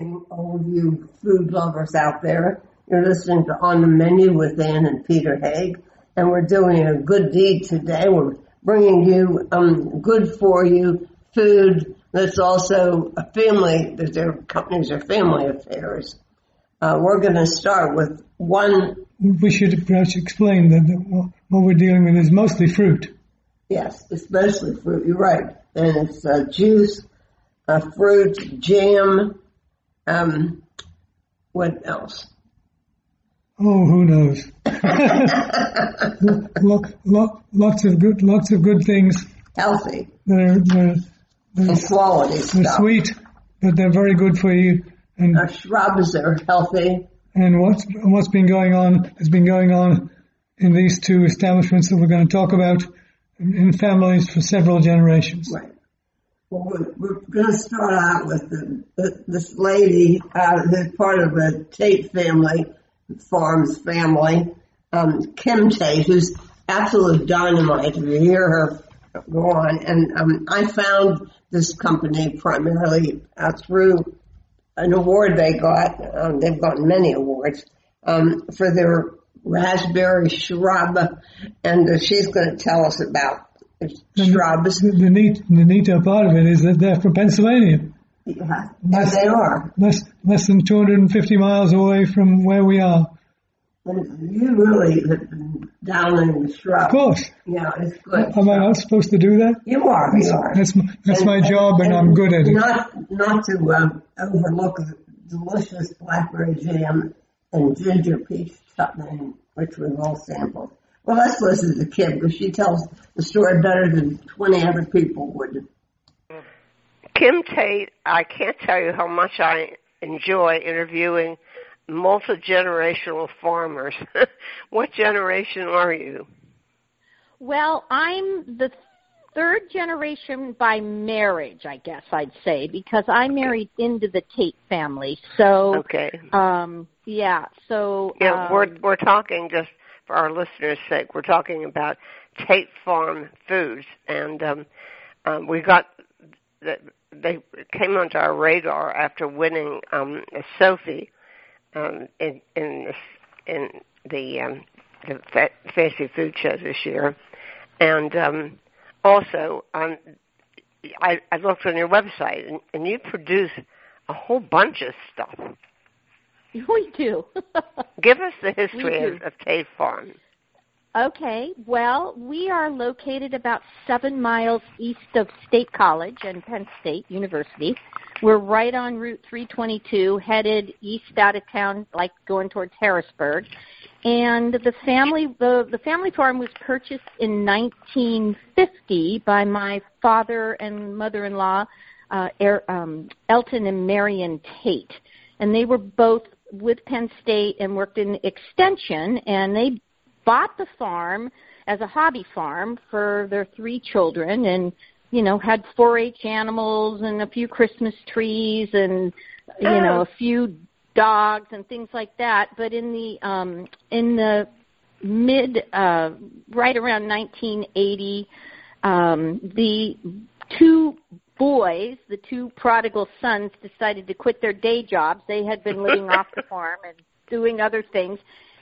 Morning, all of you food lovers out there. You're listening to On the Menu with Ann and Peter Haig, and we're doing a good deed today. We're bringing you um, good for you food that's also a family, that their companies are family affairs. Uh, we're going to start with one. We should perhaps explain that what we're dealing with is mostly fruit. Yes, it's mostly fruit. You're right, and it's uh, juice, uh, fruit, jam. Um, what else? Oh, who knows? look, look, lots of good, lots of good things. Healthy. They're, they're, they're quality they're stuff. sweet, but they're very good for you. And Our shrubs are healthy. And what's what's been going on has been going on in these two establishments that we're going to talk about in families for several generations. Right. Well, we're, going to start out with the, this lady uh, who's part of the Tate family, Farms family, um, Kim Tate, who's absolute dynamite. If you hear her go on, and um, I found this company primarily uh, through an award they got. Um, they've gotten many awards um, for their raspberry shrub, and uh, she's going to tell us about shrubs. The, the, neat, the neater part of it is that they're from Pennsylvania. Yeah, less, they are. Less, less than 250 miles away from where we are. And you really down in the shrub. Of course. Yeah, it's good. Am I not supposed to do that? You are. That's, you are. That's, that's and, my job, and, and, I'm good at it. Not, not to um, overlook the delicious blackberry jam and ginger peach chutney, which we've all sampled. Well, let's listen to Kim because she tells the story better than 20 other people would. Kim Tate, I can't tell you how much I enjoy interviewing multi generational farmers. what generation are you? Well, I'm the third generation by marriage, I guess I'd say, because I married into the Tate family. So okay, um, yeah. So yeah, um, we're we're talking just for our listeners' sake. We're talking about Tate Farm Foods, and um, um, we got the, they came onto our radar after winning um, a sofi um, in in the, in the um, the fa- fancy food show this year, and um, also um, I, I looked on your website, and, and you produce a whole bunch of stuff. We do. Give us the history of, of Tate Farm. Okay, well, we are located about seven miles east of State College and Penn State University. We're right on Route 322, headed east out of town, like going towards Harrisburg. And the family, the, the family farm was purchased in 1950 by my father and mother-in-law, uh, er, um, Elton and Marion Tate. And they were both with Penn State and worked in extension, and they bought the farm as a hobby farm for their three children and you know had 4-H animals and a few Christmas trees and you know a few dogs and things like that. But in the um in the mid uh right around 1980 um the two boys the two prodigal sons decided to quit their day jobs they had been living off the farm and doing other things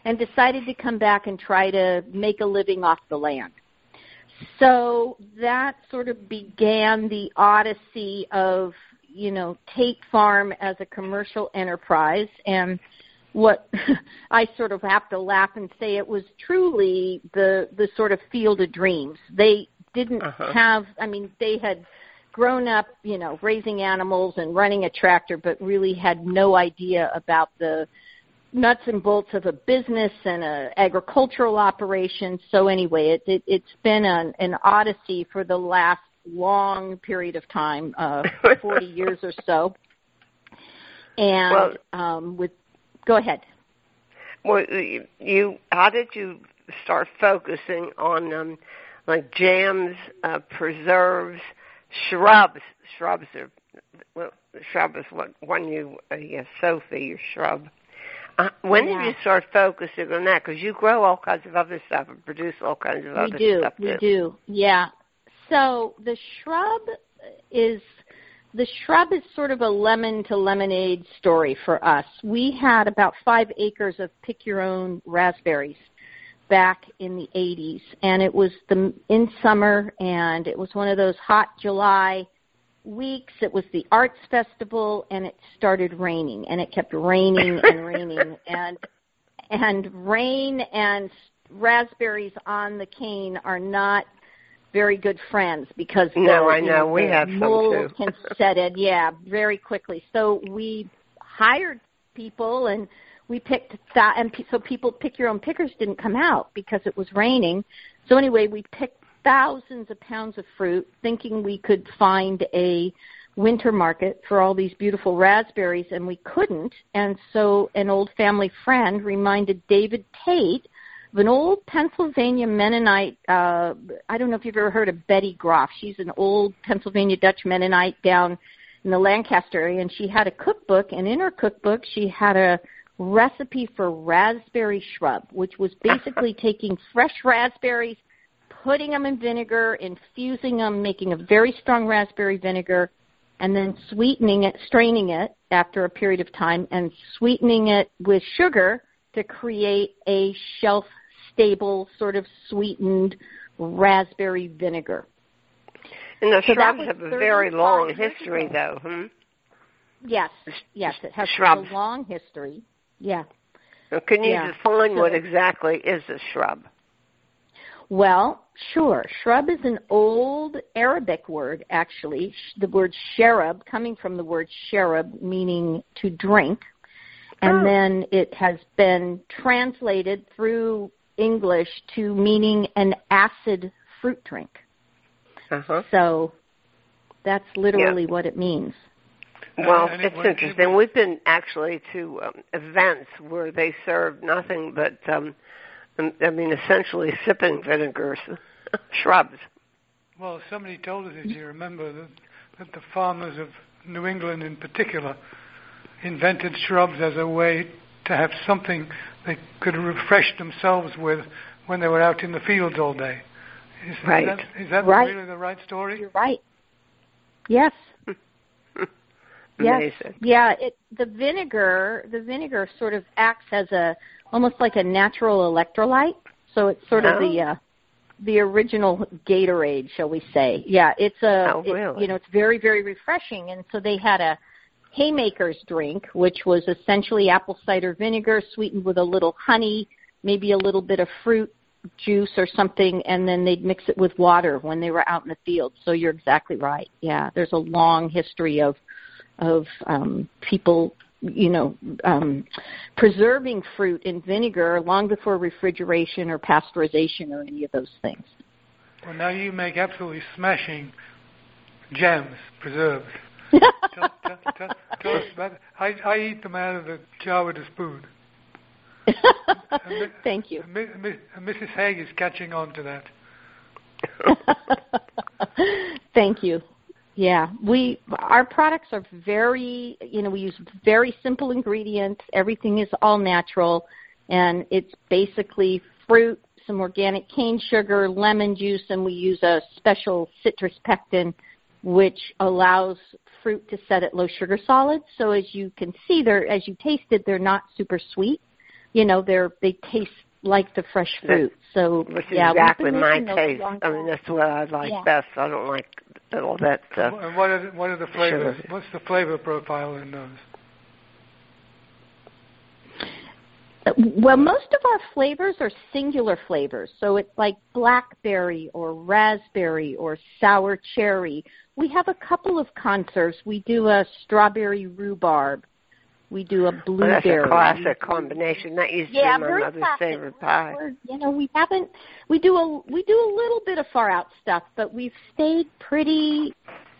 and decided to come back and try to make a living off the land. So that sort of began the odyssey of, you know, Tate Farm as a commercial enterprise and what I sort of have to laugh and say it was truly the the sort of field of dreams. They didn't uh-huh. have I mean they had grown up, you know, raising animals and running a tractor but really had no idea about the nuts and bolts of a business and a agricultural operation. So anyway, it, it it's been an, an odyssey for the last long period of time, uh, 40 years or so. And well, um, with, go ahead. Well, you, how did you start focusing on um, like jams, uh, preserves, shrubs? Shrubs are well, shrub is what one you uh, yes, sofi, your shrub. Uh, when yeah. did you start focusing on that? Because you grow all kinds of other stuff and produce all kinds of we other do, stuff. We do, we do. Yeah. So the shrub is the shrub is sort of a lemon to lemonade story for us. We had about five acres of pick your own raspberries back in the 80s, and it was the in summer, and it was one of those hot July weeks. It was the arts festival, and it started raining, and it kept raining and raining, and and rain and raspberries on the cane are not very good friends because no, the, I know, we have some mold too. can set it, yeah, very quickly. So we hired people and we picked that, and pe- so people pick your own pickers didn't come out because it was raining. So anyway, we picked thousands of pounds of fruit, thinking we could find a winter market for all these beautiful raspberries, and we couldn't. And so an old family friend reminded David Tate of an old Pennsylvania Mennonite. Uh, I don't know if you've ever heard of Betty Groff. She's an old Pennsylvania Dutch Mennonite down in the Lancaster area, and she had a cookbook. And in her cookbook, she had a recipe for raspberry shrub, which was basically taking fresh raspberries, putting them in vinegar, infusing them, making a very strong raspberry vinegar, and then sweetening it, straining it after a period of time, and sweetening it with sugar to create a shelf stable, sort of sweetened raspberry vinegar. And the So shrubs have a very long history, though. Hmm? Yes, yes, it has a long history. Yeah. Now, Can you Yeah. define what exactly is a shrub? Well, sure. Shrub is an old Arabic word, actually. The word sharab, coming from the word sharab, meaning to drink. And Oh. then it has been translated through English to meaning an acid fruit drink. Uh-huh. So that's literally what it means. Well, And it's it interesting. We've been actually to um, events where they serve nothing but, um, um, I mean, essentially sipping vinegars, shrubs. Well, somebody told us, if you remember, that, that the farmers of New England in particular invented shrubs as a way to have something they could refresh themselves with when they were out in the fields all day. Is, Right. Is that, is that Right. really the right story? You're right. Yes. Yes. Amazing. Yeah, it the vinegar the vinegar sort of acts as a almost like a natural electrolyte. So it's sort of the Oh. uh the original Gatorade, shall we say. Yeah, it's a Oh, it- you know, it's very very refreshing and so they had a haymaker's drink which was essentially apple cider vinegar sweetened with a little honey, maybe a little bit of fruit juice or something and then they'd mix it with water when they were out in the field. So you're exactly right. Yeah, there's a long history of of um, people, you know, um, preserving fruit in vinegar long before refrigeration or pasteurization or any of those things. Well, now you make absolutely smashing jams, preserves. tell, tell, tell, tell us about it. I, I eat them out of the jar with a spoon. Thank you. And Mi- Mi- and Mrs. Haig is catching on to that. Thank you. Yeah, we our products are very, you know, we use very simple ingredients. Everything is all natural, and it's basically fruit, some organic cane sugar, lemon juice, and we use a special citrus pectin, which allows fruit to set at low sugar solids. So as you can see, they're as you taste it, they're not super sweet. You know, they're they taste like the fresh fruit. So Which is yeah, we've exactly my making those a taste. I mean, that's what I like Yeah. best. I don't like all that. Uh, and what are the, what are the flavors? Sugar. What's the flavor profile in those? Well, most of our flavors are singular flavors. So it's like blackberry or raspberry or sour cherry. We have a couple of conserves. We do a strawberry rhubarb. We do a well, blueberry. that's a classic combination. That used to Yeah, be my very mother's classic. favorite pie. We're, you know, we haven't. We do a we do a little bit of far out stuff, but we've stayed pretty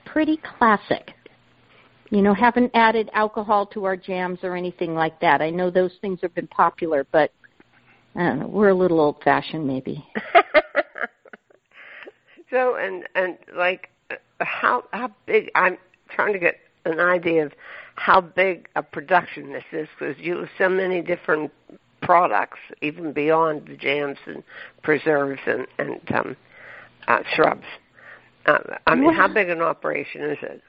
pretty classic. You know, haven't added alcohol to our jams or anything like that. I know those things have been popular, but I don't know, we're a little old fashioned maybe. so and and like uh, how how big? I'm trying to get an idea of how big a production this is because you have so many different products, even beyond the jams and preserves and and um, uh, shrubs. Uh, I mean, how big an operation is it?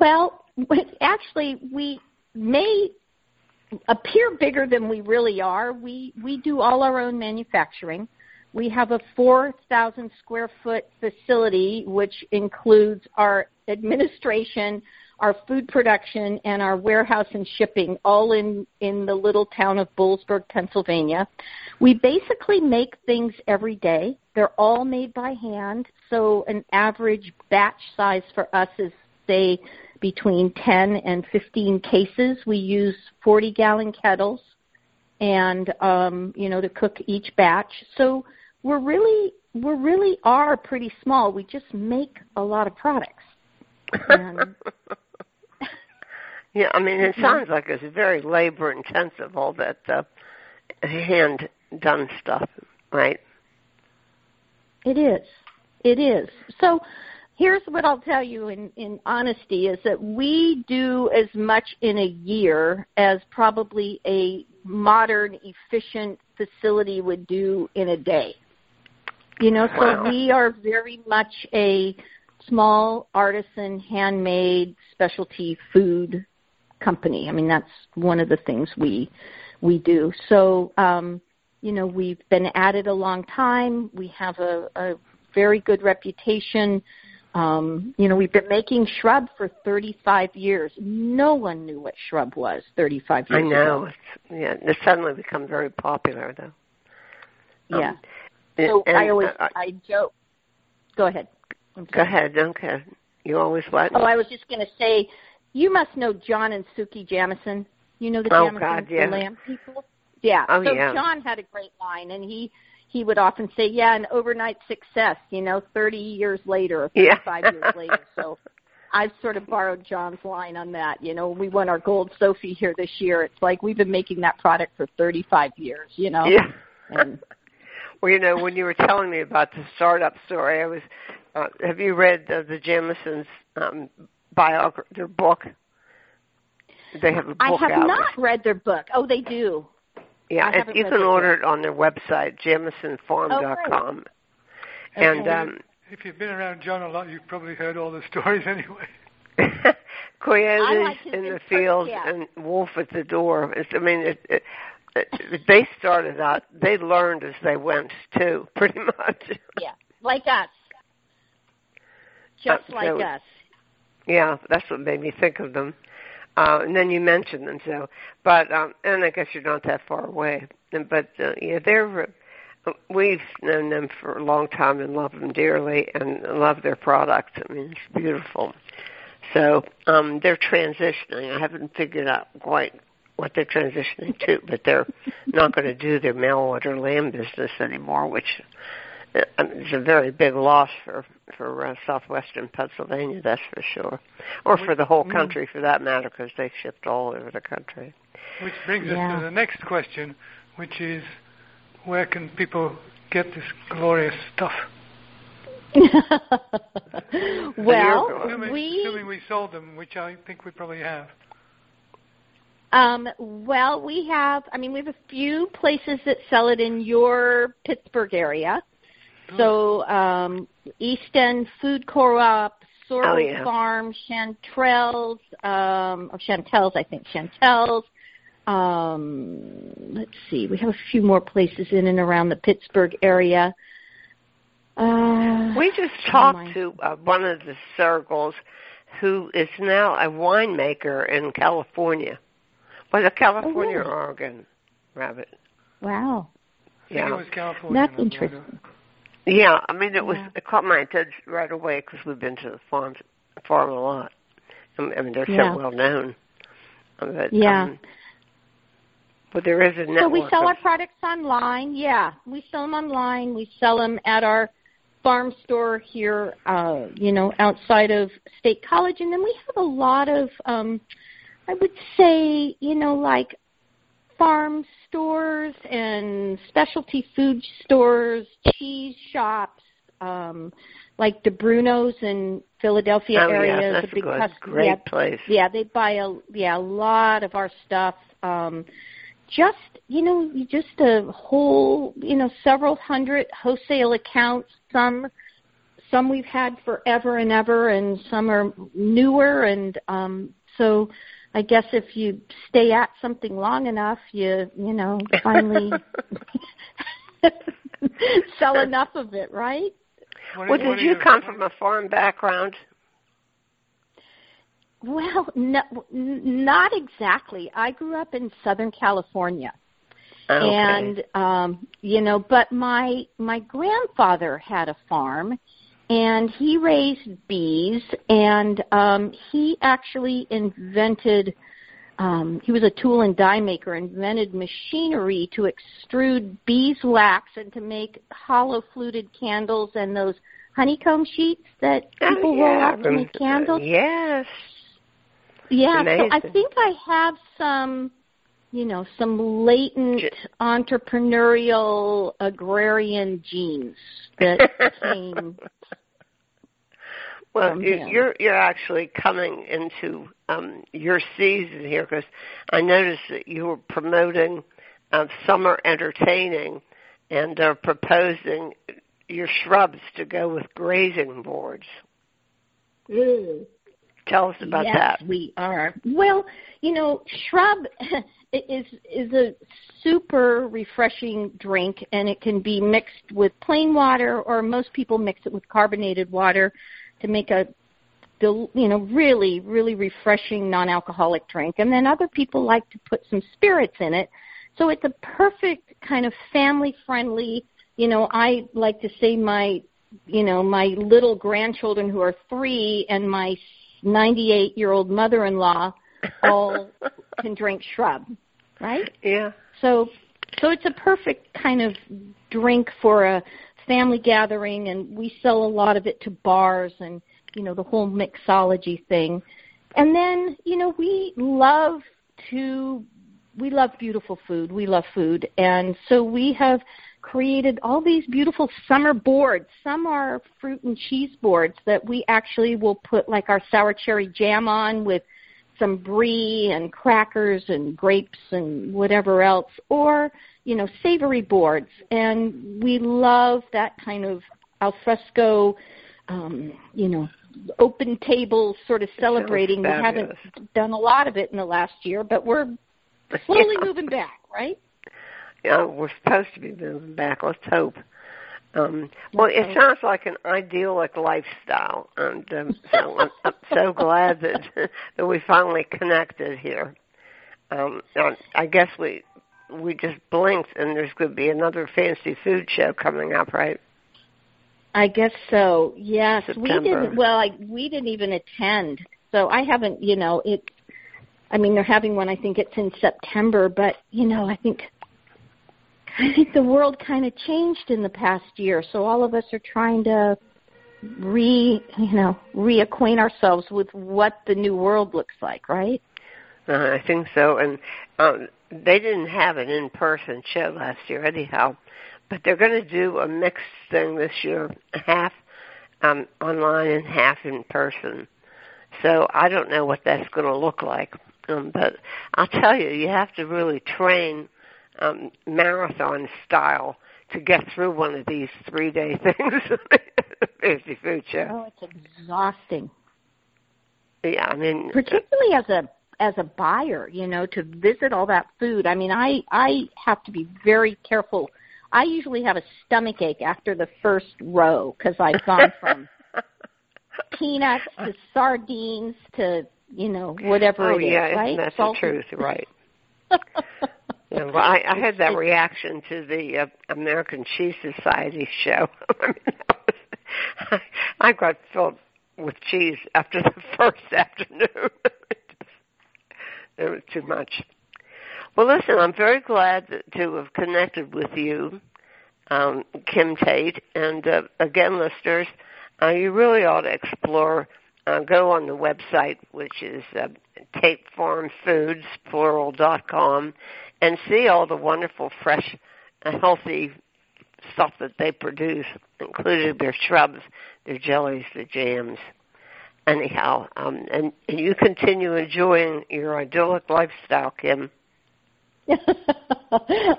Well, actually, we may appear bigger than we really are. We we do all our own manufacturing. We have a 4,000 square foot facility, which includes our administration, our food production, and our warehouse and shipping, all in in the little town of Boalsburg, Pennsylvania. We basically make things every day. They're all made by hand, so an average batch size for us is say between 10 and 15 cases. We use 40 gallon kettles and um, you know to cook each batch. So we're really we really are pretty small. We just make a lot of products. And yeah, I mean it sounds like it's very labor intensive all that uh, hand done stuff, right? It is. It is. So here's what I'll tell you in, in honesty is that we do as much in a year as probably a modern, efficient facility would do in a day. You know, wow. so we are very much a small artisan, handmade, specialty food company. I mean, that's one of the things we we do. So, um, you know, we've been at it a long time. We have a, a very good reputation. Um, you know, we've been making shrub for 35 years. No one knew what shrub was 35 years ago. I know. Ago. It's, yeah, it's suddenly become very popular, though. Yeah. Um, so and, I always uh, I joke. Go ahead. Go ahead. Okay. You always what? Oh, I was just going to say, you must know John and Sukey Jamison. You know the oh, Jamison God, yeah. the lamb people. Yeah. Oh, so yeah. John had a great line, and he he would often say, "Yeah, an overnight success." You know, thirty years later or Yeah. thirty-five years later. So I've sort of borrowed John's line on that. You know, we won our gold sofi here this year. It's like we've been making that product for 35 years. You know. Yeah. And, well, you know, when you were telling me about the startup story, I was. Uh, have you read uh, the Jamisons' um, biography, their book? They have a book I have out. not read their book. Oh, they do. Yeah, I it, haven't you can the order it on their website, jamisonfarm.com. And Okay. um, If you've been around John a lot, you've probably heard all the stories anyway. Coyotes like in the field cat. and wolf at the door. It's, I mean, it, it, it, they started out. They learned as they went too, pretty much. Yeah, like us. Just Uh, like so- us. Yeah, that's what made me think of them. Uh, and then you mentioned them, so. But um, and I guess you're not that far away. But uh, yeah, they're. Uh, we've known them for a long time and love them dearly and love their product. I mean, it's beautiful. So um, they're transitioning. I haven't figured out quite what they're transitioning to, but they're not going to do their mail order lamb business anymore, which uh, is a very big loss for for uh, southwestern Pennsylvania, that's for sure, or for the whole country for that matter, because they shipped all over the country. Which brings us to the next question, which is where can people get this glorious stuff? well, Assuming, we assuming we sold them, which I think we probably have. um well we have I mean we have a few places that sell it in your Pittsburgh area. So um East End Food Co-op, Sorrel Oh, yeah. Farm, Chanterelles, um or Chantel's I think Chantel's. Um let's see, we have a few more places in and around the Pittsburgh area. Uh We just Oh, talked my. to uh, one of the circles who is now a winemaker in California. Was it California really? Oregon, Rabbit? wow. I think it Yeah. was California. That's not Florida. interesting. Yeah, I mean, it was Yeah. it caught my attention right away because we've been to the farms farm a lot. I mean, I mean, they're Yeah. so well known. But, Yeah. Um, but there is a network. So we sell of, our products online. Yeah, we sell them online. We sell them at our farm store here, uh, you know, outside of State College, and then we have a lot of, um, I would say, you know, like farm stores and specialty food stores, cheese shops, um, like Di Bruno's in Philadelphia oh, area yeah, is that's a big good. Great yeah, place. yeah, they buy a yeah a lot of our stuff. Um, just you know, just a whole you know several hundred wholesale accounts. Some some we've had forever and ever, and some are newer, and um, so I guess if you stay at something long enough, you you know finally sell enough of it, right? What, Well, did you your- come from a farm background? Well, no, not exactly. I grew up in Southern California. Okay. and um you know but my my grandfather had a farm and he raised bees and um he actually invented um he was a tool and die maker invented machinery to extrude beeswax and to make hollow fluted candles and those honeycomb sheets that Oh, people yeah, roll out to make candles Yes. yeah, so I think I have some, you know, some latent entrepreneurial agrarian genes that came. Well, you, you're you're actually coming into um, your season here because I noticed that you were promoting uh, summer entertaining and are proposing your shrubs to go with grazing boards. Tell us about yes, that. we are. Well, you know, shrub is is a super refreshing drink, and it can be mixed with plain water, or most people mix it with carbonated water to make a you know really really refreshing non-alcoholic drink. And then other people like to put some spirits in it. So it's a perfect kind of family friendly. You know, I like to say my you know my little grandchildren who are three and my 98 year old mother in law all can drink shrub right Yeah. so so it's a perfect kind of drink for a family gathering and we sell a lot of it to bars and you know the whole mixology thing. And then you know we love to we love beautiful food. We love food. And so we have created all these beautiful summer boards. Some are fruit and cheese boards that we actually will put like our sour cherry jam on with some brie and crackers and grapes and whatever else. Or you know savory boards and we love that kind of alfresco um you know open table sort of celebrating we haven't done a lot of it in the last year but we're slowly Yeah. moving back right Yeah, we're supposed to be moving back. Let's hope. Um, well, it sounds like an idyllic lifestyle, and um, so I'm, I'm so glad that that we finally connected here. Um, I guess we we just blinked, and there's going to be another fancy food show coming up, right? I guess so. Yes, we didn't. Well, I, we didn't even attend, so I haven't. You know, it. I mean, they're having one. I think it's in September, but you know, I think. I think the world kind of changed in the past year, so all of us are trying to re, you know, reacquaint ourselves with what the new world looks like, right? Uh, I think so, and um, they didn't have an in-person show last year, anyhow. But they're going to do a mixed thing this year, half um, online and half in person. So I don't know what that's going to look like, um, but I'll tell you, you have to really train um, marathon style to get through one of these three-day things. Fancy food show. Oh, it's exhausting. Yeah, I mean, particularly as a as a buyer, you know, to visit all that food. I mean, I I have to be very careful. I usually have a stomach ache after the first row because I've gone from peanuts to sardines to you know whatever oh it is, yeah, right? that's Salty. the truth, right? Yeah, well, I, I had that reaction to the uh, American Cheese Society show. I mean, that was, I, I got filled with cheese after the first afternoon. Was too much. Well, listen, I'm very glad to have connected with you, um, Kim Tate, and uh, again, listeners, uh, you really ought to explore. Uh, go on the website, which is uh, tatefarmfoods, and see all the wonderful, fresh, uh, healthy stuff that they produce, including their shrubs, their jellies, their jams. Anyhow, um, and, and you continue enjoying your idyllic lifestyle, Kim.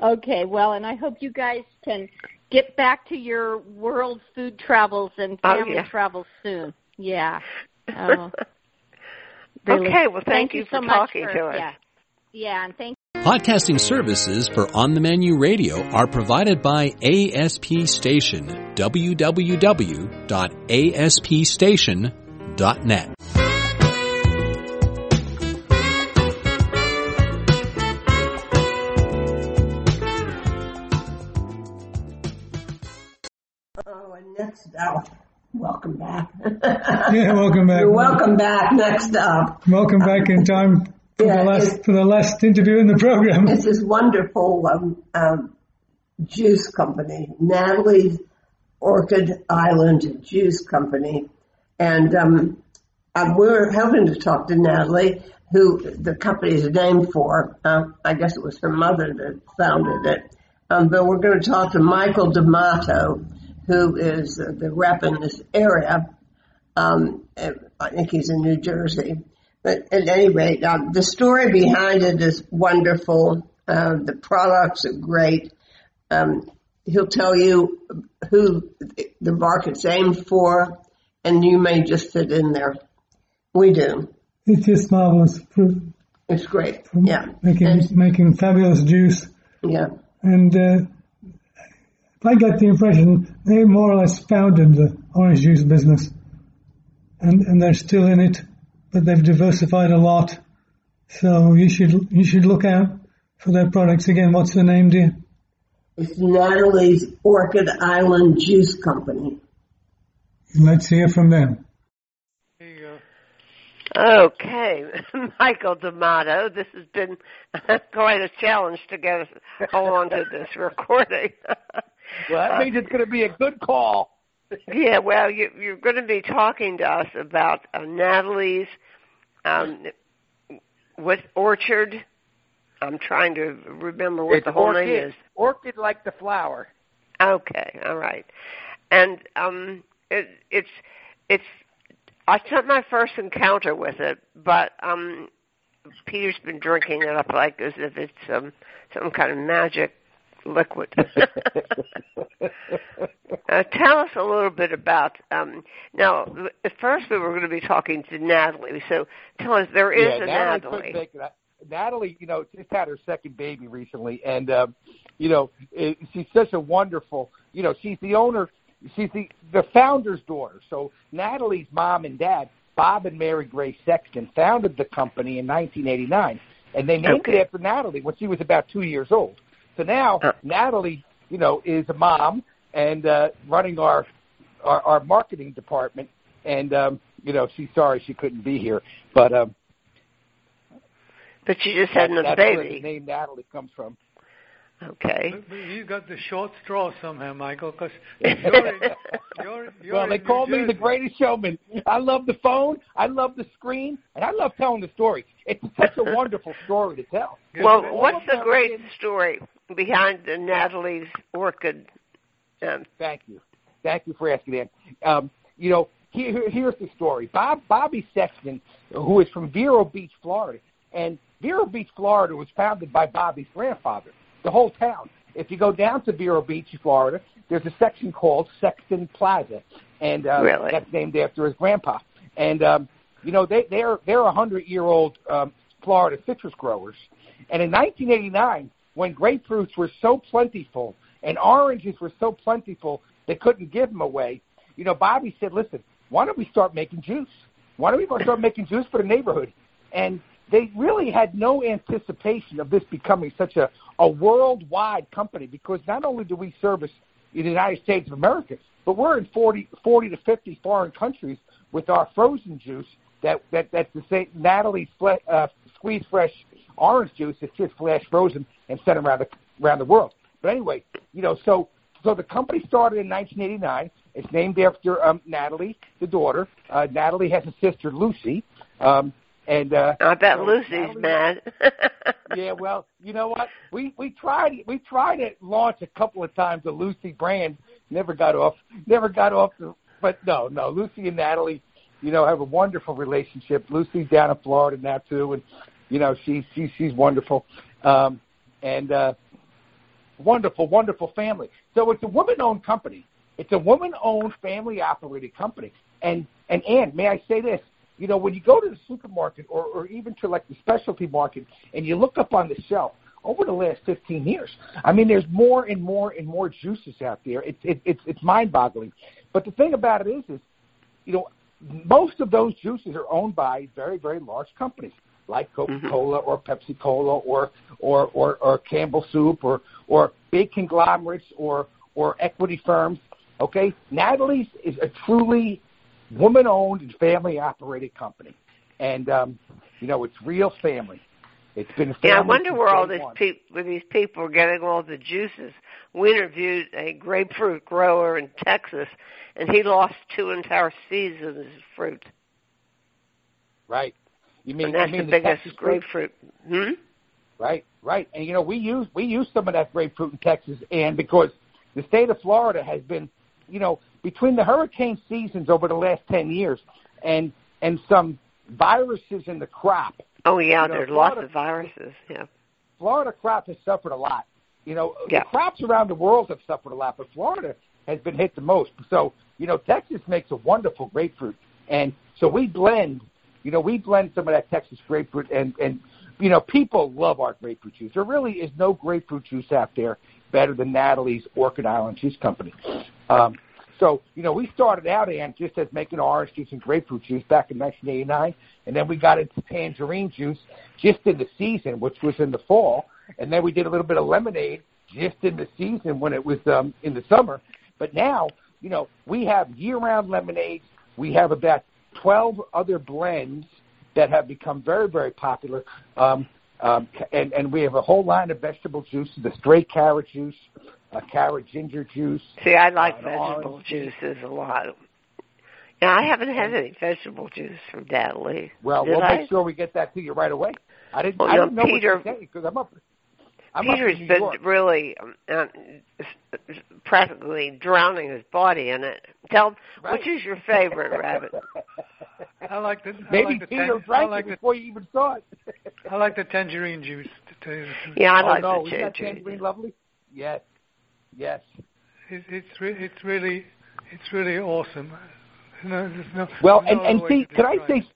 okay, well, and I hope you guys can get back to your world food travels and Oh, family yeah. travels soon. Yeah. Oh, really. Okay, well, thank, you for so much talking for- to us. Yeah. Yeah, and thank Podcasting services for On the Menu Radio are provided by ASP Station. www.aspstation.net. Oh, next up, welcome back. Yeah, welcome back. You're welcome back. Next up, Welcome back in time for Yeah, the last for the last interview in the program. This is wonderful um, um, juice company, Natalie's Orchid Island Juice Company, and um, we're hoping to talk to Natalie, who the company is named for. Uh, I guess it was her mother that founded it. Um, but we're going to talk to Michael D'Amato, who is uh, the rep in this area. Um, I think he's in New Jersey. But at any rate, um, the story behind it is wonderful. Uh, the products are great. Um, he'll tell you who the market's aimed for, and you may just sit in there. We do. It's just marvelous. For It's great. Yeah. making And- making fabulous juice. yeah. And uh, I get the impression they more or less founded the orange juice business, and and they're still in it, but they've diversified a lot. So you should you should look out for their products. Again, what's the name, dear? It's Natalie's Orchid Island Juice Company. Let's hear from them. There you go. Okay, Michael D'Amato, this has been quite a challenge to get hold on to this recording. Well, that means it's going to be a good call. yeah, well, you, you're going to be talking to us about uh, Natalie's um, what orchard. I'm trying to remember what it's the whole orchid, name is. Orchid like the flower. Okay, all right. And um it, it's it's I had my first encounter with it, but um Peter's been drinking it up like as if it's um some kind of magic liquid. uh, tell us a little bit about um now at first we were going to be talking to Natalie. So tell us there is yeah, a Natalie. Natalie. couldn't make it. Natalie, you know, just had her second baby recently, and um, you know, it, she's such a wonderful. You know, she's the owner. She's the the founder's daughter. So Natalie's mom and dad, Bob and Marygrace Sexton, founded the company in 1989, and they named Okay. it after Natalie when she was about two years old. So now Uh. Natalie, you know, is a mom and uh, running our, our our marketing department, and um, you know, she's sorry she couldn't be here, but. um But she just had another where the baby. name Natalie comes from. Okay. But- but You got the short straw somehow, Michael, because you're in, you're, you're well, they New call me the greatest showman. I love the phone, I love the screen, and I love telling the story. It's such a wonderful story to tell. Yes, Well, it is. what's the great American- story behind the Natalie's orchid? Um, Thank you, thank you for asking that. Um, you know, here, here's the story. Bob Bobby Sexton, who is from Vero Beach, Florida, and Vero Beach, Florida, was founded by Bobby's grandfather. The whole town. If you go down to Vero Beach, Florida, there's a section called Sexton Plaza, and uh, Really? that's named after his grandpa. And um, you know, they they're they're a hundred year old um, Florida citrus growers. And in 1989, when grapefruits were so plentiful and oranges were so plentiful they couldn't give them away, you know, Bobby said, "Listen, why don't we start making juice? Why don't we start making juice for the neighborhood?" And they really had no anticipation of this becoming such a, a worldwide company because not only do we service the United States of America, but we're in 40, 40 to 50 foreign countries with our frozen juice that, that that's the same Natalie's fle- uh, squeeze fresh orange juice that's just flash frozen and sent around the around the world. But anyway, you know, so so the company started in 1989. It's named after um, Natalie, the daughter. Uh, Natalie has a sister, Lucy, um, and uh, I bet so Lucy's mad. yeah, well, you know what? We we tried we tried to launch a couple of times the Lucy brand, never got off, never got off. The, but no, no, Lucy and Natalie, you know, have a wonderful relationship. Lucy's down in Florida now too, and you know she's she's she's wonderful. Um, and uh, wonderful, wonderful family. So it's a woman-owned company. It's a woman-owned, family-operated company. And and Ann, may I say this? You know, when you go to the supermarket or, or even to like the specialty market, and you look up on the shelf over the last 15 years, I mean, there's more and more and more juices out there. It's it, it's it's mind-boggling. But the thing about it is, is you know, most of those juices are owned by very very large companies like mm-hmm. Coca-Cola or Pepsi Cola or or or, or Campbell Soup or or big conglomerates or or equity firms. Okay, Natalie's is a truly woman-owned and family-operated company, and um, you know it's real family. It's been family Yeah, I wonder where all these people, where these people are getting all the juices. We interviewed a grapefruit grower in Texas, and he lost two entire seasons of fruit. Right. You mean and that's you mean the biggest Texas grapefruit. Hmm? Right, right. And you know, we use we use some of that grapefruit in Texas, and because the state of Florida has been, you know, between the hurricane seasons over the last ten years, and and some viruses in the crop, Oh yeah, You know, there's lots of viruses. Yeah. Florida crop has suffered a lot. You know, Yeah. the crops around the world have suffered a lot, but Florida has been hit the most. So, you know, Texas makes a wonderful grapefruit, and so we blend. You know, we blend some of that Texas grapefruit, and and you know, people love our grapefruit juice. There really is no grapefruit juice out there better than Natalie's Orchid Island Juice Company. Um, so, you know, we started out, Ann, just as making orange juice and grapefruit juice back in 1989, and then we got into tangerine juice just in the season, which was in the fall, and then we did a little bit of lemonade just in the season when it was um, in the summer. But now, you know, we have year-round lemonades. We have about 12 other blends that have become very, very popular. Um, um, and, and we have a whole line of vegetable juices, the straight carrot juice, uh, carrot ginger juice. See, I like Uh, vegetable juices a lot. Yeah, I haven't had any vegetable juice from Natalie. Well, Did we'll I? make sure we get that to you right away. I didn't, Well, I you know, didn't know Peter- what to because I'm up. I'm Peter's in New been York. really um, uh, practically drowning his body in it. Tell Right. which is your favorite rabbit? I like the I Maybe like the Peter tan- I drank like it the before you even saw it. I like the tangerine juice. To tell you the truth. Yeah, I oh like no, the isn't that tangerine. tangerine lovely? Yes, yes. It, it's re- it's really it's really awesome. No, no, Well, there's and and see, could I say,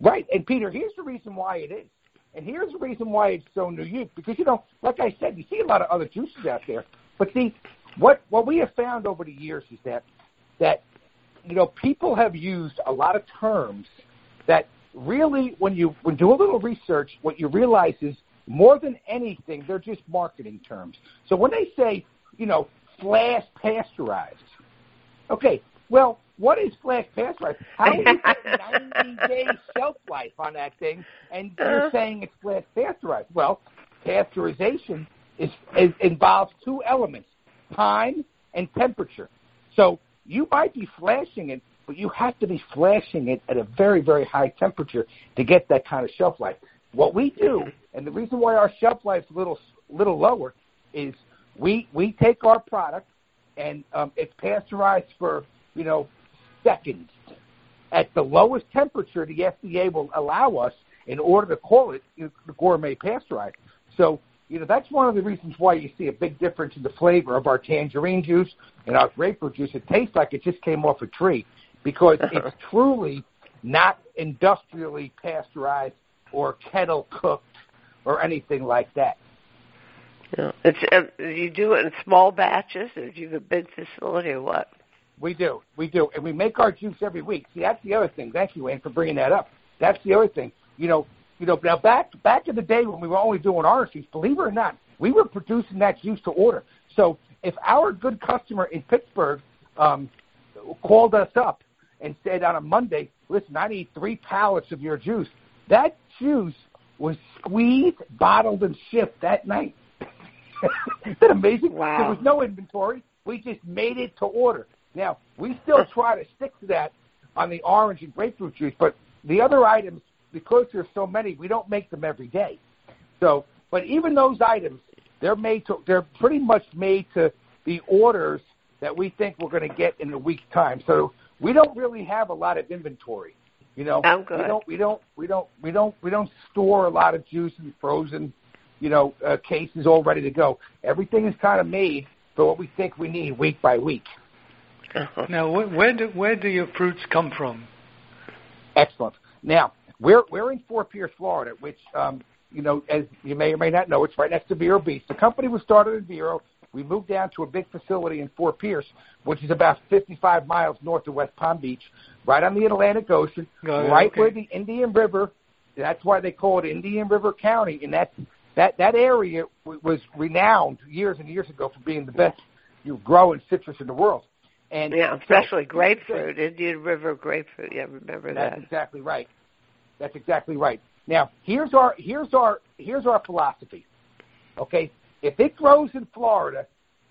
right? And Peter, here's the reason why it is, and here's the reason why it's so new unique. Because you know, like I said, you see a lot of other juices out there, but see, what what we have found over the years is that that you know people have used a lot of terms that really, when you when you do a little research, what you realize is more than anything, they're just marketing terms. So when they say, you know, flash pasteurized, okay, well, what is flash pasteurized? How do you get 90 day shelf life on that thing, and you're uh-huh. saying it's flash pasteurized? Well, pasteurization is, is involves two elements: time and temperature. So you might be flashing it, but you have to be flashing it at a very, very high temperature to get that kind of shelf life. What we do, and the reason why our shelf life's a little little lower, is we we take our product and um, it's pasteurized for you know seconds at the lowest temperature the FDA will allow us in order to call it you know, the gourmet pasteurized. So you know that's one of the reasons why you see a big difference in the flavor of our tangerine juice and our grapefruit juice. It tastes like it just came off a tree because it's truly not industrially pasteurized or kettle cooked or anything like that. Yeah. It's uh, you do it in small batches, or do you have a big facility, or what? We do, we do, and we make our juice every week. See, that's the other thing. Thank you, Ann, for bringing that up. That's the other thing. You know, you know. Now back back in the day when we were only doing juice, believe it or not, we were producing that juice to order. So if our good customer in Pittsburgh um, called us up and said on a Monday, "Listen, I need three pallets of your juice," that juice was squeezed, bottled, and shipped that night. Isn't that amazing? Wow. There was no inventory. We just made it to order. Now, we still try to stick to that on the orange and grapefruit juice, but the other items, because there's so many, we don't make them every day. So, but even those items, they're made to, they're pretty much made to the orders that we think we're going to get in a week's time. So we don't really have a lot of inventory. You know, Oh, we don't, we don't, we don't, we don't, we don't store a lot of juice in frozen you know, uh, cases all ready to go. Everything is kind of made for what we think we need week by week. Uh-huh. Now, where, where do where do your fruits come from? Excellent. Now, we're we're in Fort Pierce, Florida, which um, you know, as you may or may not know, it's right next to Vero Beach. The company was started in Vero. We moved down to a big facility in Fort Pierce, which is about 55 miles north of West Palm Beach, right on the Atlantic Ocean, Oh, right okay. where the Indian River. That's why they call it Indian River County, and that that that area w- was renowned years and years ago for being the best you know, growing citrus in the world. And Yeah, so- especially grapefruit, Indian River grapefruit. Yeah, remember That's that. That's exactly right. That's exactly right. Now, here's our here's our here's our philosophy. Okay, if it grows in Florida,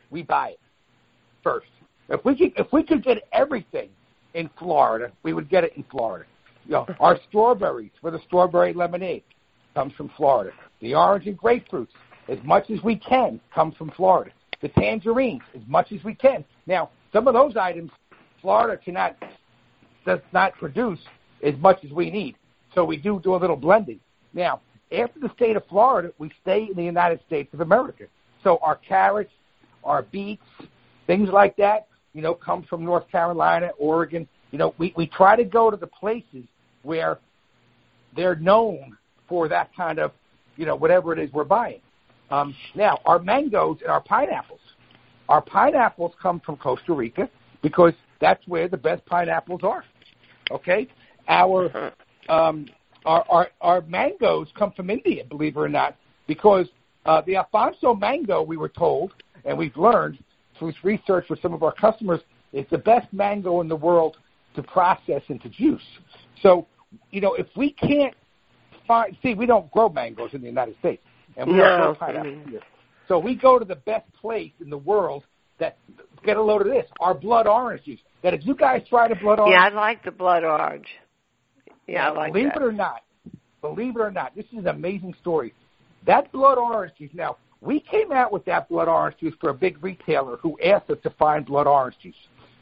we buy it first. If we could if we could get everything in Florida, we would get it in Florida. You know, our strawberries for the strawberry lemonade comes from Florida. The orange and grapefruits, as much as we can, comes from Florida. The tangerines, as much as we can. Now, some of those items, Florida cannot does not produce as much as we need. So we do do a little blending. Now, after the state of Florida, we stay in the United States of America. So our carrots, our beets, things like that, you know, come from North Carolina, Oregon. You know, we, we try to go to the places where they're known for that kind of, you know, whatever it is we're buying. Um, now, our mangoes and our pineapples. Our pineapples come from Costa Rica because that's where the best pineapples are. Okay, our um, our, our our mangoes come from India, believe it or not, because uh, the Alphonso mango, we were told, and we've learned through research with some of our customers, is the best mango in the world to process into juice. So, you know, if we can't find, see, we don't grow mangoes in the United States, and we don't No. grow pineapples mm-hmm. here. So we go to the best place in the world that get a load of this, our blood orange juice. That if you guys try the blood orange, Yeah, I like the blood orange. Yeah, I like believe that. it or not, believe it or not, this is an amazing story. That blood orange juice. Now we came out with that blood orange juice for a big retailer who asked us to find blood orange juice.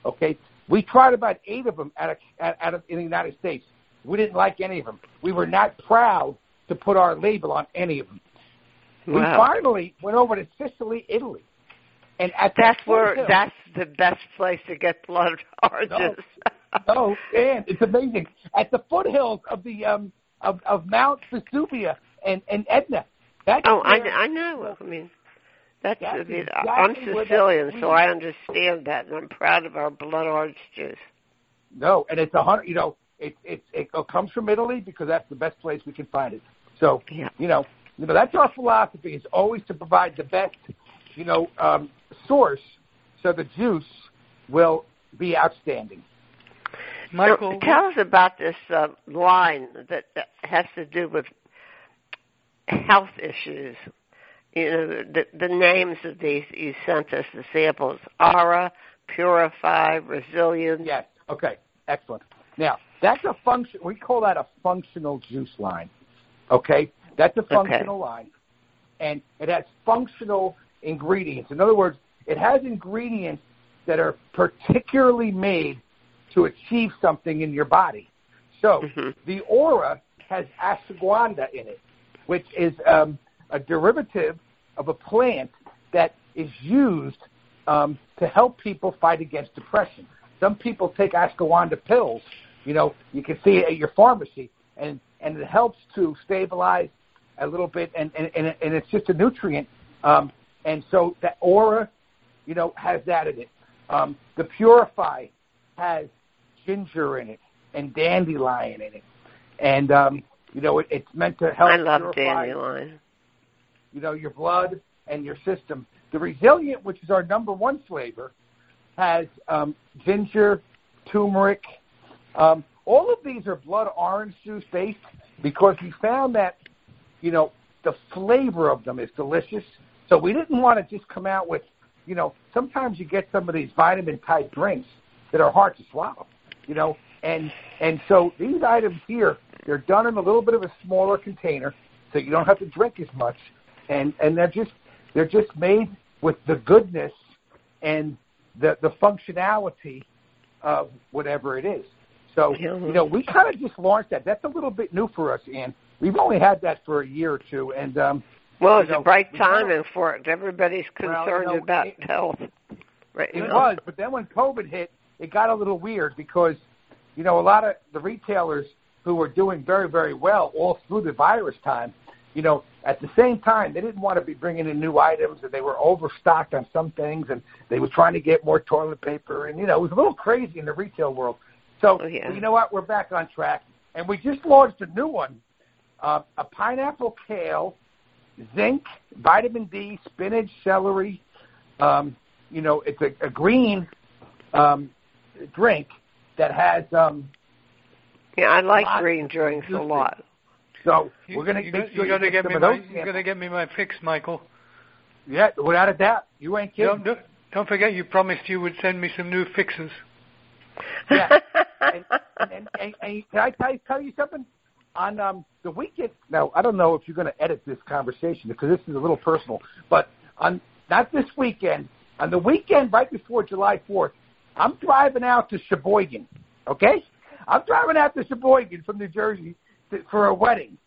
Okay, we tried about eight of them out of, out out of in the United States. We didn't like any of them. We were not proud to put our label on any of them. We finally went over to Sicily, Italy, and at That's where foothill- that's the best place to get blood oranges. no, and it's amazing. At the foothills of the um of, of Mount Vesuvia and, and Etna. That's Oh, I, I know. I mean, that's That's I mean, exactly I'm Sicilian, so I understand that, and I'm proud of our blood orange juice. No, and it's a hundred. You know, it it it comes from Italy because that's the best place we can find it. So Yeah. you know, you know that's our philosophy is always to provide the best, you know, um, source so the juice will be outstanding. Michael, So tell us about this uh, line that, that has to do with health issues. You know, the, the names of these you sent us, the samples: Aura, Purify, Resilience. Yes. Okay. Excellent. Now that's a function. We call that a functional juice line. Okay. That's a functional line, and it has functional ingredients. In other words, it has ingredients that are particularly made to achieve something in your body. So Mhm. the aura has ashwagandha in it, which is um, a derivative of a plant that is used um, to help people fight against depression. Some people take ashwagandha pills. You know, you can see it at your pharmacy, and and it helps to stabilize a little bit, and and and, and it's just a nutrient. Um, and so that aura, you know, has that in it. Um, the purify has ginger in it and dandelion in it, and um, you know, it, it's meant to help. I love purify dandelion. you know, your blood and your system. The resilient, which is our number one flavor, has um, ginger, turmeric. Um, all of these are blood orange juice based because we found that, you know, the flavor of them is delicious. So we didn't want to just come out with, you know, sometimes you get some of these vitamin type drinks that are hard to swallow, you know, and and so these items here, they're done in a little bit of a smaller container, so you don't have to drink as much, and and they're just they're just made with the goodness and the the functionality of whatever it is. So you know, we kind of just launched that. That's a little bit new for us, Ann. We've only had that for a year or two, and um, Well, it's You a know, bright we kinda- timing for it. Everybody's Well, concerned you know, about it- health right It now. was, but then when COVID hit, it got a little weird because, you know, a lot of the retailers who were doing very, very well all through the virus time, you know, at the same time, they didn't want to be bringing in new items, and they were overstocked on some things, and they were trying to get more toilet paper, and you know, it was a little crazy in the retail world. So, Oh, yeah. you know what? We're back on track, and we just launched a new one: uh, a pineapple kale, zinc, vitamin D, spinach, celery. Um, you know, it's a, a green um, drink that has. Um, Yeah, I like green of drinks a lot. so You, we're gonna you, make got, sure you got to get get me my, those you got samples. to get me my fix, Michael. Yeah, without a doubt. You ain't kidding. Don't, don't, don't forget you promised you would send me some new fixes. Yeah. and, and, and, and, can I tell you, tell you something? On um, the weekend, now I don't know if you're going to edit this conversation because this is a little personal, but on not this weekend, on the weekend right before July 4th, I'm driving out to Sheboygan. Okay, I'm driving out to Sheboygan from New Jersey to, for a wedding,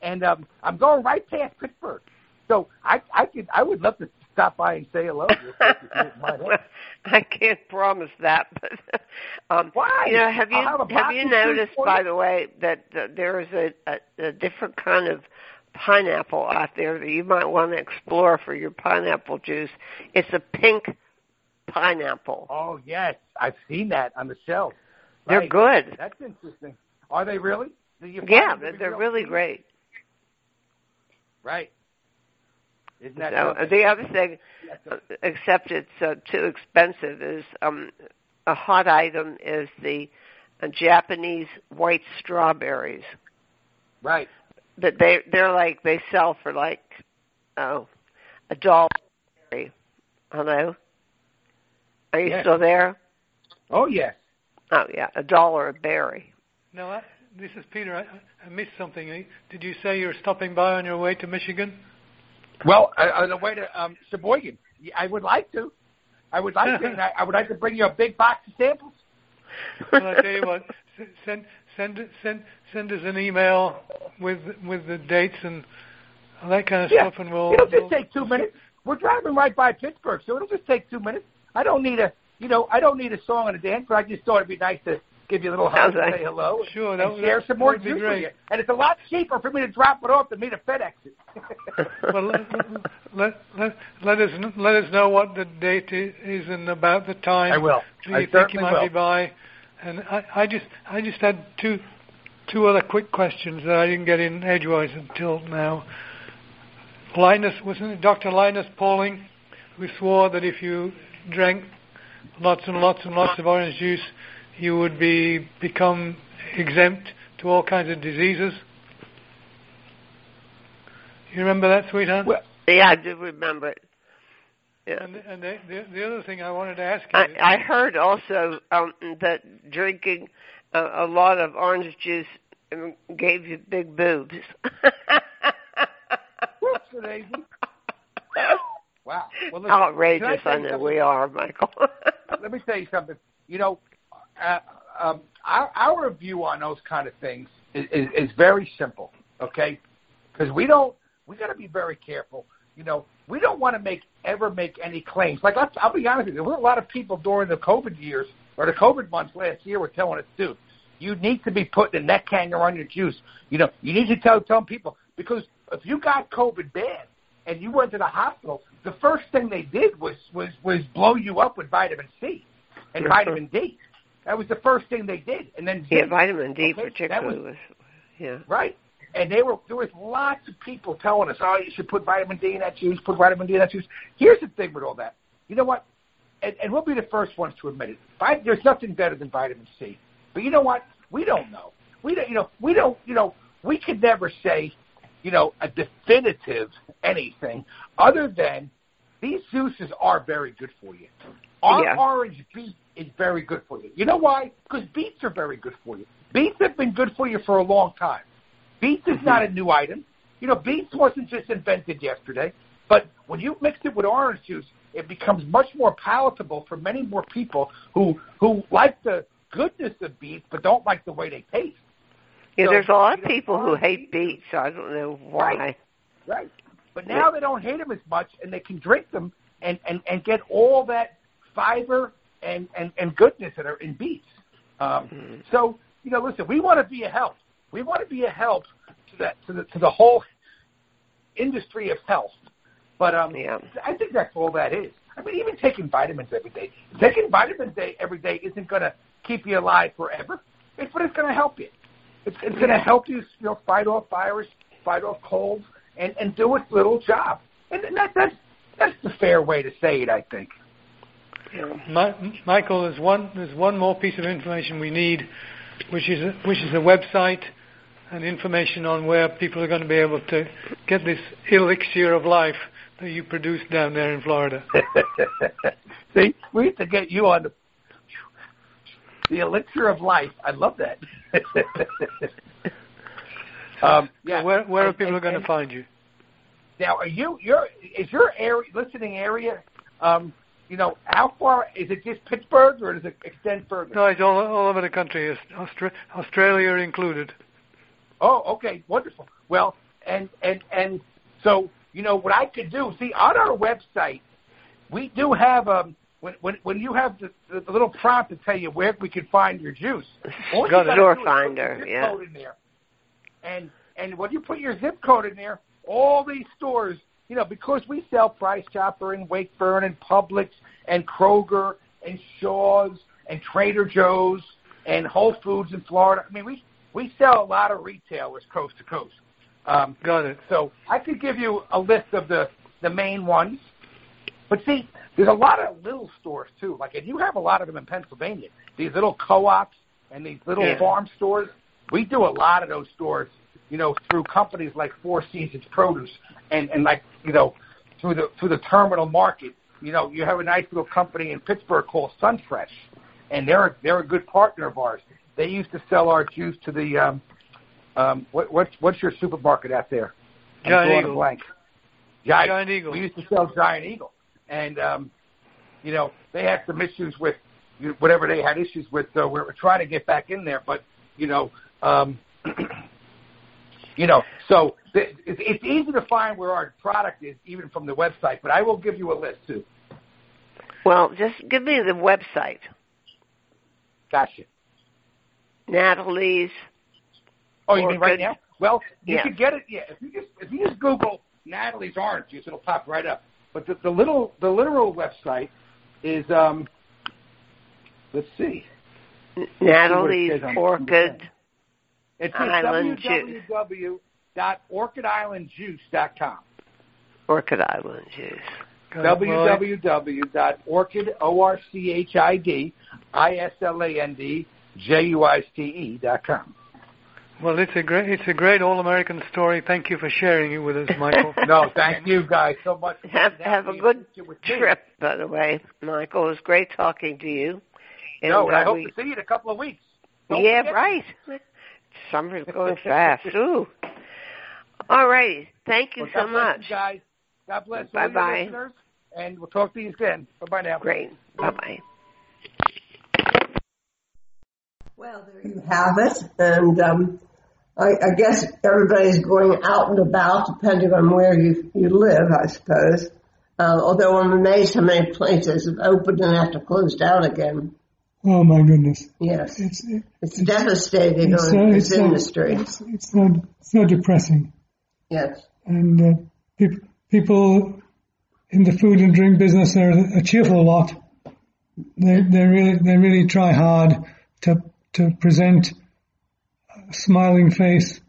and um, I'm going right past Pittsburgh. So I I could I would love to stop by and say hello. real quick if you wouldn't mind. well, I can't promise that, but um, Why? you know, have you have have you noticed, by you. the way, that uh, there is a, a, a different kind of pineapple out there that you might want to explore for your pineapple juice? It's a pink pineapple. Oh yes, I've seen that on the shelf. They're Right. good. That's interesting. Are they really? Do you find Yeah, they're, they're really great. great. Isn't that So, something? the other thing, That's uh, a- except it's uh, too expensive, is um, a hot item is the uh, Japanese white strawberries. right. But they they're like they sell for like oh a dollar. Hello, are you Yeah. still there? Oh yes. Oh yeah, a dollar a berry. No, I, this is Peter. I, I missed something. Eh? Did you say you're stopping by on your way to Michigan? Well, uh, on the way to um, Sheboygan, I would like to. I would like to. and I, I would like to bring you a big box of samples. Well, I tell you what, send send send send us an email with with the dates and all that kind of Yeah, stuff, and we'll. it'll we'll just take two minutes. We're driving right by Pittsburgh, so it'll just take two minutes. I don't need a, you know, I don't need a song and a dance, but I just thought it'd be nice to give you a little hug Sounds and say hello. Sure, and that share some more that would be juice with you. And it's a lot cheaper for me to drop it off than me to FedEx it. well, let, let let let us kn- let us know what the date i- is and about the time. I will. Do I you think you certainly might will. be by? And I, I just I just had two two other quick questions that I didn't get in edgewise until now. Linus wasn't it Dr. Linus Pauling who swore that if you drank lots and lots and lots of orange juice, you would be become exempt to all kinds of diseases. You remember that, sweetheart? Well, Yeah, I do remember it. Yeah. And, and the, the, the other thing I wanted to ask you, I, I heard also um, that drinking a, a lot of orange juice um, gave you big boobs. Whoops, it ain't. Wow. Well, listen, Outrageous, tell I know something? we are, Michael. Let me tell you something. You know, Uh, um, our, our view on those kind of things is, is, is very simple. Okay, because we don't. We got to be very careful. You know, we don't want to make ever make any claims. Like I'll, I'll be honest with you, there were a lot of people during the COVID years or the COVID months last year were telling us, dude, you need to be putting a neck hanger on your juice. You know, you need to tell tell people because if you got COVID bad and you went to the hospital, the first thing they did was was was blow you up with vitamin C and vitamin D. That was the first thing they did, and then yeah, zinc. vitamin D Okay, particularly was- was, yeah. Right. And they were there was lots of people telling us, oh, you should put vitamin D in that juice, put vitamin D in that juice. Here's the thing with all that. You know what? And, and we'll be the first ones to admit it. Vi- There's nothing better than vitamin C. But you know what? We don't know. We don't. You know. We don't. You know. We could never say, you know, a definitive anything other than these juices are very good for you. Our Yeah. orange beet is very good for you. You know why? Because beets are very good for you. Beets have been good for you for a long time. Beets is not a mm-hmm. new item. You know, beets wasn't just invented yesterday. But when you mix it with orange juice, it becomes much more palatable for many more people who who like the goodness of beets but don't like the way they taste. Yeah, So, there's a lot of know, people who hate beets- beets. I don't know why. Right. Right. But now they don't hate them as much, and they can drink them and and and get all that fiber and and and goodness that are in beets. Um, Mm-hmm. So you know, listen, we want to be a help. We want to be a help to that to the to the whole industry of health. But um, Yeah. I think that's all that is. I mean, even taking vitamins every day, taking vitamins day every day isn't going to keep you alive forever. It's, but it's going to help you. It's, it's going to help you, you know, fight off virus, fight off colds, and and do its little job. And that that's that's the fair way to say it, I think. Mi- Michael, there's one there's one more piece of information we need, which is a, which is a website and information on where people are going to be able to get this elixir of life that you produce down there in Florida. See, we have to get you on the the elixir of life. I love that. um, yeah. Where where are people and- going and- to find you? Now, are you your is your area listening area? Um, you know, how far is it? Just Pittsburgh, or does it extend further? No, it's all all over the country, Austra- Australia included. Oh, okay, wonderful. Well, and and and so you know what I could do. See, on our website, we do have um when when when you have the, the, the little prompt to tell you where we can find your juice. all you gotta door do is put finder, yeah. Code in there, and and when you put your zip code in there, all these stores, you know, because we sell Price Chopper and Wakefern and Publix and Kroger and Shaw's and Trader Joe's and Whole Foods in Florida. I mean, we we sell a lot of retailers coast to coast. Um, Got it. so I could give you a list of the the main ones. But see, there's a lot of little stores too. Like, and you have a lot of them in Pennsylvania. These little co-ops and these little Yeah. farm stores. We do a lot of those stores, you know, through companies like Four Seasons Produce and and like you know, through the through the terminal market. You know, you have a nice little company in Pittsburgh called Sunfresh, and they're a, they're a good partner of ours. They used to sell our juice to the um, um, what what's what's your supermarket out there? I'm Giant Eagle. blank. Giant, Giant Eagle. We used to sell Giant Eagle, and um, you know they had some issues with whatever they had issues with. So we we're trying to get back in there, but you know, um, you know, so th- it's, easy to find where our product is, even from the website. But I will give you a list too. Well, just give me the website. Gotcha. Natalie's. Oh, you mean right could- now? Well, you Yes. can get it. Yeah, if you just if you just Google Natalie's orange juice, it'll pop right up. But the, the little the literal website is um. Let's see. Natalie's the Orchid. It's Island Juice. www.orchidislandjuice.com. Orchid Island Juice. Got it. Well, www.orchid o r c h i d i s l a n d j u i s t e dot com. Well, it's a great it's a great all American story. Thank you for sharing it with us, Michael. No, thank you guys so much. Have have a Natalie, good you trip, by the way, Michael. It was great talking to you. And, No, and I uh, hope we- to see you in a couple of weeks. Don't yeah, right. Summer's going fast. Ooh. All righty. Thank you Well, so God bless much. you guys. God bless all Bye-bye. and we'll talk to you again. Bye bye now. Great. Bye bye. Well, there you have it. And um, I, I guess everybody's going out and about, depending on where you, you live, I suppose. Uh, although I'm amazed how many places have opened and have to close down again. Oh my goodness. Yes, It's, it, it's devastating it's, on so, this it's, industry. it's, it's so, so depressing. Yes, And uh, peop people in the food and drink business are a cheerful lot. They, they really, they really try hard to, to present a smiling face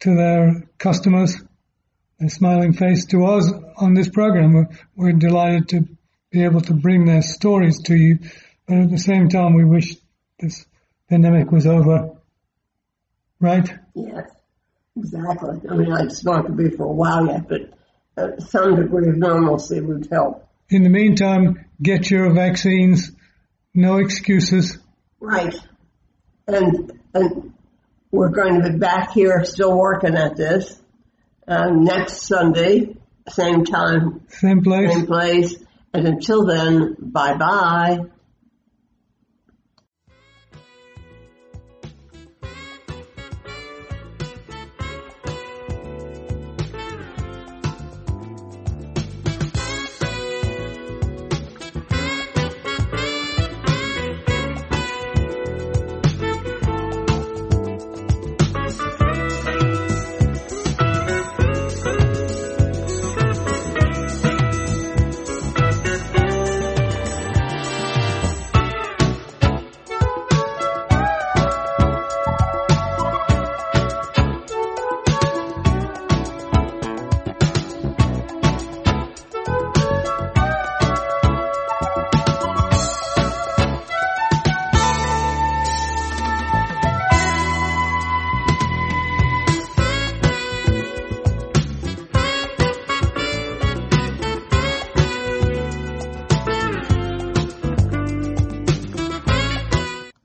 to their customers, a smiling face to us on this program. We're, we're delighted to be able to bring their stories to you, but at the same time, we wish this pandemic was over. Right? yes, exactly. I mean, it's not going to be for a while yet, but uh, some degree of normalcy would help. In the meantime, get your vaccines. No excuses. Right. And, and we're going to be back here still working at this uh, next Sunday, same time, Same place. same place. And until then, bye bye.